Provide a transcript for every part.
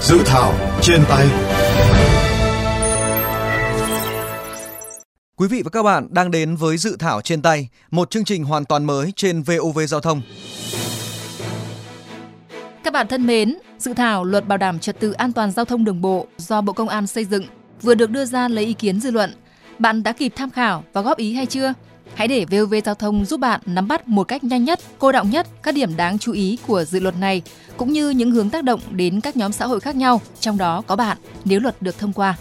Dự thảo trên tay Quý vị và các bạn đang đến với Dự thảo trên tay, một chương trình hoàn toàn mới trên VOV Giao thông. Các bạn thân mến, dự thảo luật bảo đảm trật tự an toàn giao thông đường bộ do Bộ Công an xây dựng vừa được đưa ra lấy ý kiến dư luận. Bạn đã kịp tham khảo và góp ý hay chưa? Hãy để VOV Giao thông giúp bạn nắm bắt một cách nhanh nhất, cô động nhất các điểm đáng chú ý của dự luật này, cũng như những hướng tác động đến các nhóm xã hội khác nhau, trong đó có bạn, nếu luật được thông qua.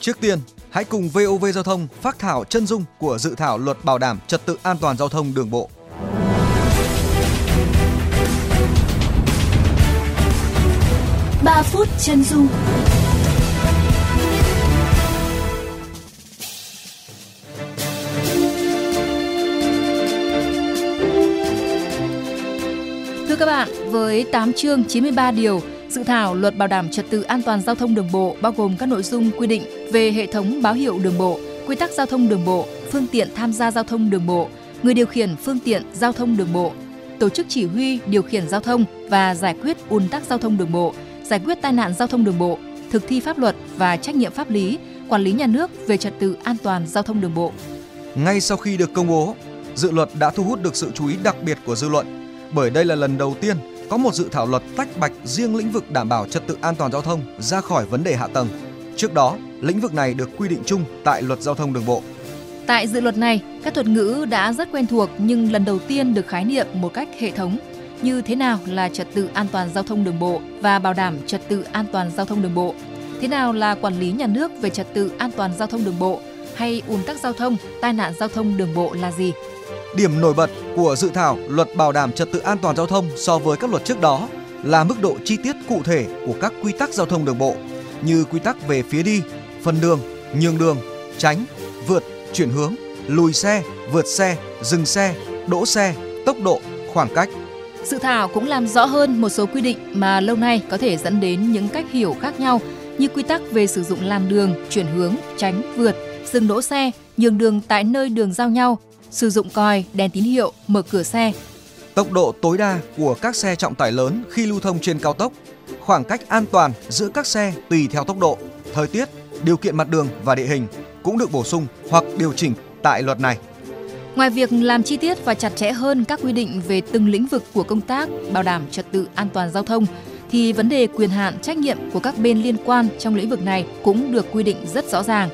Trước tiên, hãy cùng VOV Giao thông phát thảo chân dung của dự thảo luật bảo đảm trật tự an toàn giao thông đường bộ. ba phút chân dung với 8 chương 93 điều, dự thảo luật bảo đảm trật tự an toàn giao thông đường bộ bao gồm các nội dung quy định về hệ thống báo hiệu đường bộ, quy tắc giao thông đường bộ, phương tiện tham gia giao thông đường bộ, người điều khiển phương tiện giao thông đường bộ, tổ chức chỉ huy điều khiển giao thông và giải quyết ùn tắc giao thông đường bộ, giải quyết tai nạn giao thông đường bộ, thực thi pháp luật và trách nhiệm pháp lý, quản lý nhà nước về trật tự an toàn giao thông đường bộ. Ngay sau khi được công bố, dự luật đã thu hút được sự chú ý đặc biệt của dư luận bởi đây là lần đầu tiên có một dự thảo luật tách bạch riêng lĩnh vực đảm bảo trật tự an toàn giao thông ra khỏi vấn đề hạ tầng. Trước đó, lĩnh vực này được quy định chung tại luật giao thông đường bộ. Tại dự luật này, các thuật ngữ đã rất quen thuộc nhưng lần đầu tiên được khái niệm một cách hệ thống như thế nào là trật tự an toàn giao thông đường bộ và bảo đảm trật tự an toàn giao thông đường bộ, thế nào là quản lý nhà nước về trật tự an toàn giao thông đường bộ hay ùn tắc giao thông, tai nạn giao thông đường bộ là gì. Điểm nổi bật của dự thảo luật bảo đảm trật tự an toàn giao thông so với các luật trước đó là mức độ chi tiết cụ thể của các quy tắc giao thông đường bộ như quy tắc về phía đi, phần đường, nhường đường, tránh, vượt, chuyển hướng, lùi xe, vượt xe, dừng xe, đỗ xe, tốc độ, khoảng cách. Dự thảo cũng làm rõ hơn một số quy định mà lâu nay có thể dẫn đến những cách hiểu khác nhau như quy tắc về sử dụng làn đường, chuyển hướng, tránh, vượt, dừng đỗ xe, nhường đường tại nơi đường giao nhau, sử dụng còi, đèn tín hiệu, mở cửa xe. Tốc độ tối đa của các xe trọng tải lớn khi lưu thông trên cao tốc, khoảng cách an toàn giữa các xe tùy theo tốc độ, thời tiết, điều kiện mặt đường và địa hình cũng được bổ sung hoặc điều chỉnh tại luật này. Ngoài việc làm chi tiết và chặt chẽ hơn các quy định về từng lĩnh vực của công tác bảo đảm trật tự an toàn giao thông, thì vấn đề quyền hạn trách nhiệm của các bên liên quan trong lĩnh vực này cũng được quy định rất rõ ràng.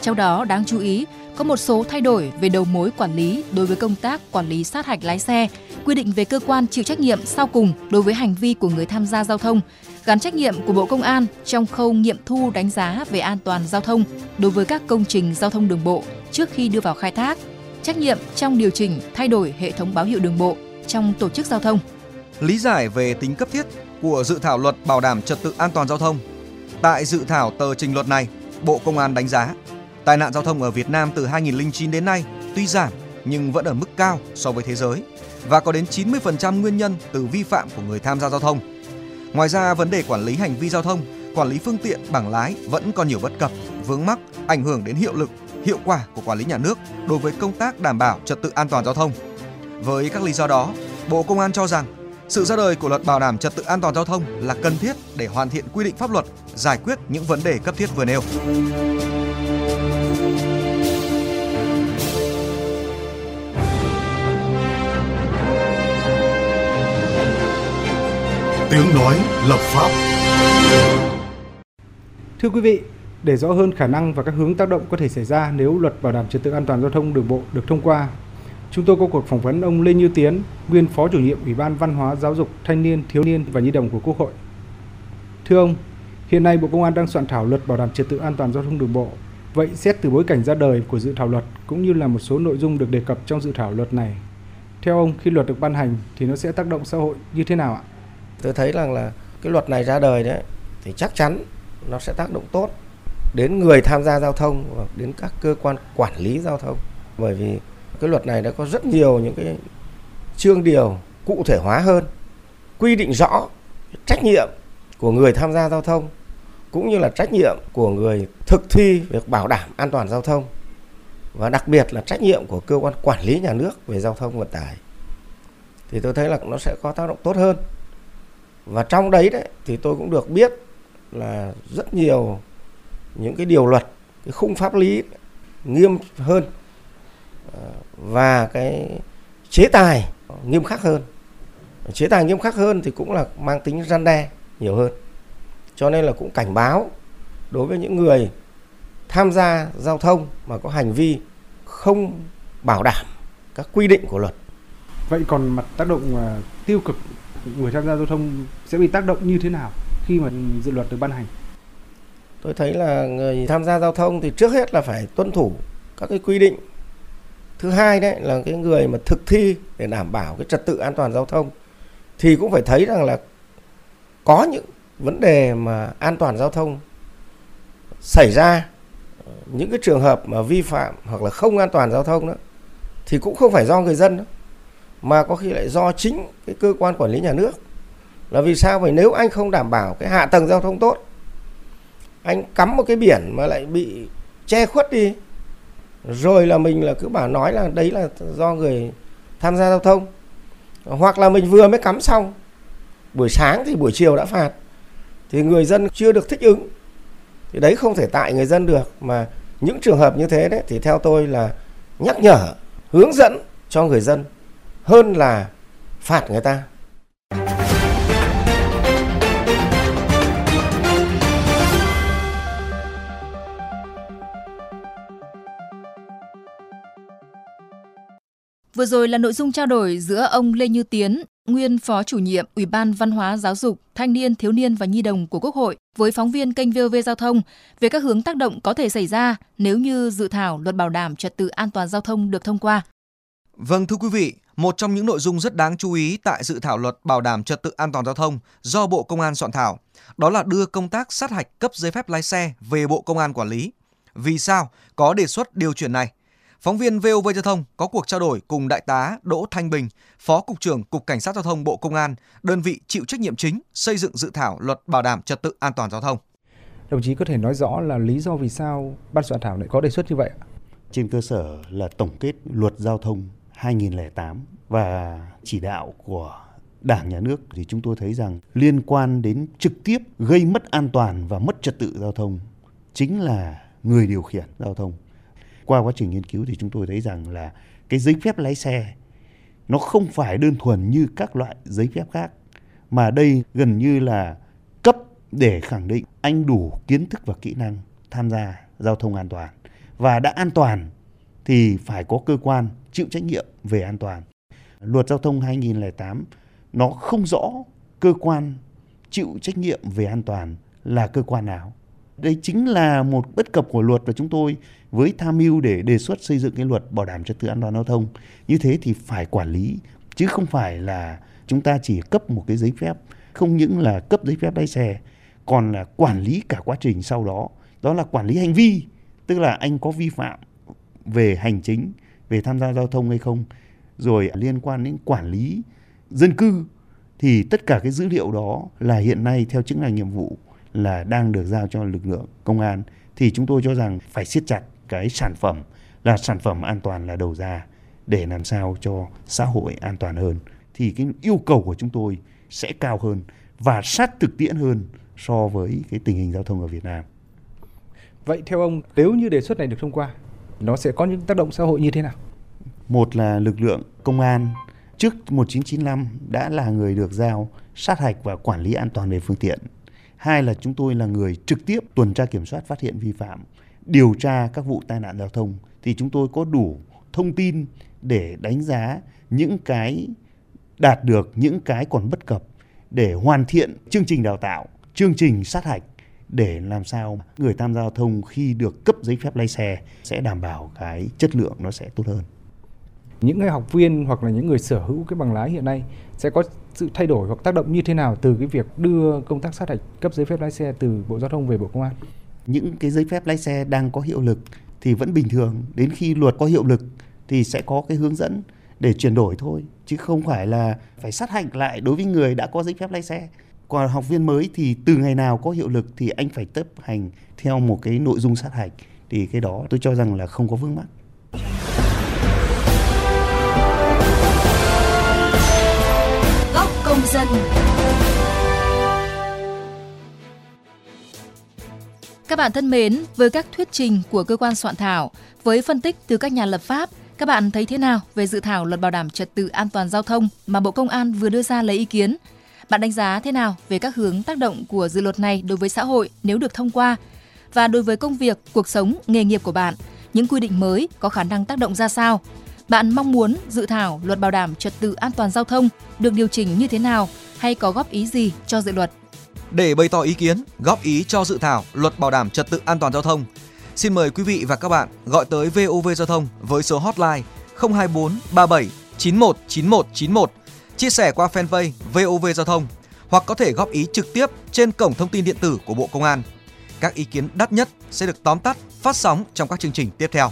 Trong đó đáng chú ý có một số thay đổi về đầu mối quản lý đối với công tác quản lý sát hạch lái xe, quy định về cơ quan chịu trách nhiệm sau cùng đối với hành vi của người tham gia giao thông, gắn trách nhiệm của Bộ Công an trong khâu nghiệm thu đánh giá về an toàn giao thông đối với các công trình giao thông đường bộ trước khi đưa vào khai thác, trách nhiệm trong điều chỉnh thay đổi hệ thống báo hiệu đường bộ trong tổ chức giao thông. Lý giải về tính cấp thiết của dự thảo luật bảo đảm trật tự an toàn giao thông. Tại dự thảo tờ trình luật này, Bộ Công an đánh giá tai nạn giao thông ở Việt Nam từ 2009 đến nay tuy giảm nhưng vẫn ở mức cao so với thế giới và có đến 90% nguyên nhân từ vi phạm của người tham gia giao thông. Ngoài ra, vấn đề quản lý hành vi giao thông, quản lý phương tiện bằng lái vẫn còn nhiều bất cập, vướng mắc, ảnh hưởng đến hiệu lực, hiệu quả của quản lý nhà nước đối với công tác đảm bảo trật tự an toàn giao thông. Với các lý do đó, Bộ Công an cho rằng sự ra đời của luật bảo đảm trật tự an toàn giao thông là cần thiết để hoàn thiện quy định pháp luật, giải quyết những vấn đề cấp thiết vừa nêu. Tiếng nói lập pháp. Thưa quý vị, để rõ hơn khả năng và các hướng tác động có thể xảy ra nếu luật bảo đảm trật tự an toàn giao thông đường bộ được thông qua, chúng tôi có cuộc phỏng vấn ông Lê Như Tiến, nguyên Phó chủ nhiệm Ủy ban Văn hóa Giáo dục Thanh niên, Thiếu niên và Nhi đồng của Quốc hội. Thưa ông, hiện nay Bộ Công an đang soạn thảo luật bảo đảm trật tự an toàn giao thông đường bộ. Vậy xét từ bối cảnh ra đời của dự thảo luật cũng như là một số nội dung được đề cập trong dự thảo luật này, theo ông khi luật được ban hành thì nó sẽ tác động xã hội như thế nào ạ? Tôi thấy rằng là cái luật này ra đời đấy, thì chắc chắn nó sẽ tác động tốt đến người tham gia giao thông và đến các cơ quan quản lý giao thông. Bởi vì cái luật này đã có rất nhiều những cái chương điều cụ thể hóa hơn, quy định rõ trách nhiệm của người tham gia giao thông, cũng như là trách nhiệm của người thực thi việc bảo đảm an toàn giao thông, và đặc biệt là trách nhiệm của cơ quan quản lý nhà nước về giao thông vận tải. Thì tôi thấy là nó sẽ có tác động tốt hơn và trong đấy đấy, thì tôi cũng được biết là rất nhiều những cái điều luật, cái khung pháp lý nghiêm hơn ờ, và cái chế tài nghiêm khắc hơn. Chế tài nghiêm khắc hơn thì cũng là mang tính răn đe nhiều hơn. Cho nên là cũng cảnh báo đối với những người tham gia giao thông mà có hành vi không bảo đảm các quy định của luật. Vậy còn mặt tác động ờ, tiêu cực người tham gia giao thông sẽ bị tác động như thế nào khi mà dự luật được ban hành? Tôi thấy là người tham gia giao thông thì trước hết là phải tuân thủ các cái quy định. Thứ hai đấy là cái người mà thực thi để đảm bảo cái trật tự an toàn giao thông thì cũng phải thấy rằng là có những vấn đề mà an toàn giao thông xảy ra. Những cái trường hợp mà vi phạm hoặc là không an toàn giao thông đó thì cũng không phải do người dân đó mà có khi lại do chính cái cơ quan quản lý nhà nước. Là vì sao? Vậy nếu anh không đảm bảo cái hạ tầng giao thông tốt, anh cắm một cái biển mà lại bị che khuất đi, rồi là mình là cứ bảo nói là đấy là do người tham gia giao thông. Hoặc là mình vừa mới cắm xong, buổi sáng thì buổi chiều đã phạt, thì người dân chưa được thích ứng. Thì đấy không thể tại người dân được. Mà những trường hợp như thế đấy thì theo tôi là nhắc nhở, hướng dẫn cho người dân hơn là phạt người ta Vừa rồi là nội dung trao đổi giữa ông Lê Như Tiến, nguyên phó chủ nhiệm Ủy ban Văn hóa Giáo dục, Thanh niên, Thiếu niên và Nhi đồng của Quốc hội với phóng viên kênh VOV Giao thông về các hướng tác động có thể xảy ra nếu như dự thảo luật bảo đảm trật tự an toàn giao thông được thông qua. Vâng thưa quý vị, một trong những nội dung rất đáng chú ý tại dự thảo luật bảo đảm trật tự an toàn giao thông do Bộ Công an soạn thảo, đó là đưa công tác sát hạch cấp giấy phép lái xe về Bộ Công an quản lý. Vì sao có đề xuất điều chuyển này? Phóng viên VOV Giao thông có cuộc trao đổi cùng Đại tá Đỗ Thanh Bình, Phó Cục trưởng Cục Cảnh sát Giao thông Bộ Công an, đơn vị chịu trách nhiệm chính xây dựng dự thảo luật bảo đảm trật tự an toàn giao thông. Đồng chí có thể nói rõ là lý do vì sao ban soạn thảo lại có đề xuất như vậy? Trên cơ sở là tổng kết luật giao thông 2008 và chỉ đạo của Đảng, nhà nước thì chúng tôi thấy rằng liên quan đến trực tiếp gây mất an toàn và mất trật tự giao thông chính là người điều khiển giao thông. Qua quá trình nghiên cứu thì chúng tôi thấy rằng là cái giấy phép lái xe nó không phải đơn thuần như các loại giấy phép khác, mà đây gần như là cấp để khẳng định anh đủ kiến thức và kỹ năng tham gia giao thông an toàn và đã an toàn thì phải có cơ quan chịu trách nhiệm về an toàn. Luật giao thông 2008 nó không rõ cơ quan chịu trách nhiệm về an toàn là cơ quan nào đây chính là một bất cập của luật và chúng tôi với tham mưu để đề xuất xây dựng cái luật bảo đảm trật tự an toàn giao thông. Như thế thì phải quản lý chứ không phải là chúng ta chỉ cấp một cái giấy phép, không những là cấp giấy phép lái xe còn là quản lý cả quá trình sau đó. Đó là quản lý hành vi, tức là anh có vi phạm về hành chính, về tham gia giao thông hay không, rồi liên quan đến quản lý dân cư thì tất cả cái dữ liệu đó là hiện nay theo chức năng nhiệm vụ là đang được giao cho lực lượng công an thì chúng tôi cho rằng phải siết chặt cái sản phẩm là sản phẩm an toàn là đầu ra để làm sao cho xã hội an toàn hơn thì cái yêu cầu của chúng tôi sẽ cao hơn và sát thực tiễn hơn so với cái tình hình giao thông ở Việt Nam. Vậy theo ông, nếu như đề xuất này được thông qua, nó sẽ có những tác động xã hội như thế nào? Một là lực lượng công an. Trước 1995 đã là người được giao sát hạch và quản lý an toàn về phương tiện. Hai là chúng tôi là người trực tiếp tuần tra kiểm soát phát hiện vi phạm, điều tra các vụ tai nạn giao thông. Thì chúng tôi có đủ thông tin để đánh giá những cái đạt được, những cái còn bất cập để hoàn thiện chương trình đào tạo, chương trình sát hạch để làm sao người tham gia giao thông khi được cấp giấy phép lái xe sẽ đảm bảo cái chất lượng nó sẽ tốt hơn những người học viên hoặc là những người sở hữu cái bằng lái hiện nay sẽ có sự thay đổi hoặc tác động như thế nào từ cái việc đưa công tác sát hạch cấp giấy phép lái xe từ Bộ Giao thông về Bộ Công an? Những cái giấy phép lái xe đang có hiệu lực thì vẫn bình thường, đến khi luật có hiệu lực thì sẽ có cái hướng dẫn để chuyển đổi thôi chứ không phải là phải sát hạch lại đối với người đã có giấy phép lái xe còn học viên mới thì từ ngày nào có hiệu lực thì anh phải chấp hành theo một cái nội dung sát hạch. Thì cái đó tôi cho rằng là không có vướng mắc. Góc công dân. Các bạn thân mến, với các thuyết trình của cơ quan soạn thảo, với phân tích từ các nhà lập pháp, các bạn thấy thế nào về dự thảo luật bảo đảm trật tự an toàn giao thông mà Bộ Công an vừa đưa ra lấy ý kiến? Bạn đánh giá thế nào về các hướng tác động của dự luật này đối với xã hội nếu được thông qua? Và đối với công việc, cuộc sống, nghề nghiệp của bạn, những quy định mới có khả năng tác động ra sao? Bạn mong muốn dự thảo luật bảo đảm trật tự an toàn giao thông được điều chỉnh như thế nào hay có góp ý gì cho dự luật? Để bày tỏ ý kiến, góp ý cho dự thảo luật bảo đảm trật tự an toàn giao thông, xin mời quý vị và các bạn gọi tới VOV Giao thông với số hotline 024 37 91 91 91, chia sẻ qua fanpage VOV Giao thông hoặc có thể góp ý trực tiếp trên cổng thông tin điện tử của Bộ Công an. Các ý kiến đắt nhất sẽ được tóm tắt phát sóng trong các chương trình tiếp theo.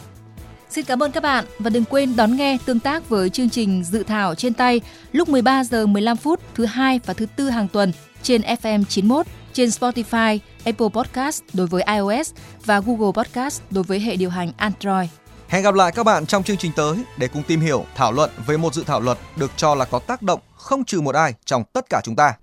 Xin cảm ơn các bạn và đừng quên đón nghe tương tác với chương trình dự thảo trên tay lúc 13 giờ 15 phút thứ hai và thứ tư hàng tuần trên FM 91, trên Spotify, Apple Podcast đối với iOS và Google Podcast đối với hệ điều hành Android. Hẹn gặp lại các bạn trong chương trình tới để cùng tìm hiểu, thảo luận về một dự thảo luật được cho là có tác động không trừ một ai trong tất cả chúng ta.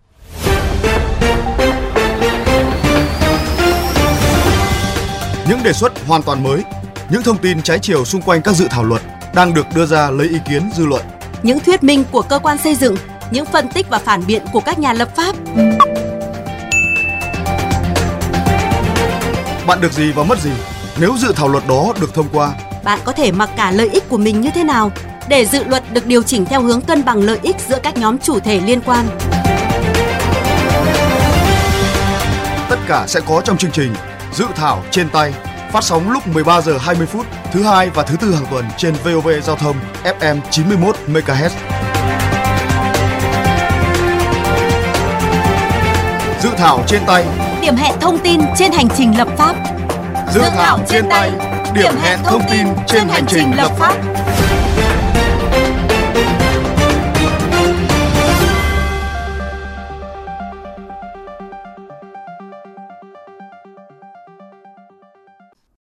Những đề xuất hoàn toàn mới, những thông tin trái chiều xung quanh các dự thảo luật đang được đưa ra lấy ý kiến dư luận. những thuyết minh của cơ quan xây dựng, những phân tích và phản biện của các nhà lập pháp. Bạn được gì và mất gì nếu dự thảo luật đó được thông qua? Bạn có thể mặc cả lợi ích của mình như thế nào để dự luật được điều chỉnh theo hướng cân bằng lợi ích giữa các nhóm chủ thể liên quan. Tất cả sẽ có trong chương trình Dự thảo trên tay phát sóng lúc 13 giờ 20 phút thứ hai và thứ tư hàng tuần trên VOV Giao thông FM 91 MHz. Dự thảo trên tay, Điểm hẹn thông tin trên hành trình lập pháp. dự thảo trên tay, điểm hẹn thông tin trên hành trình lập pháp.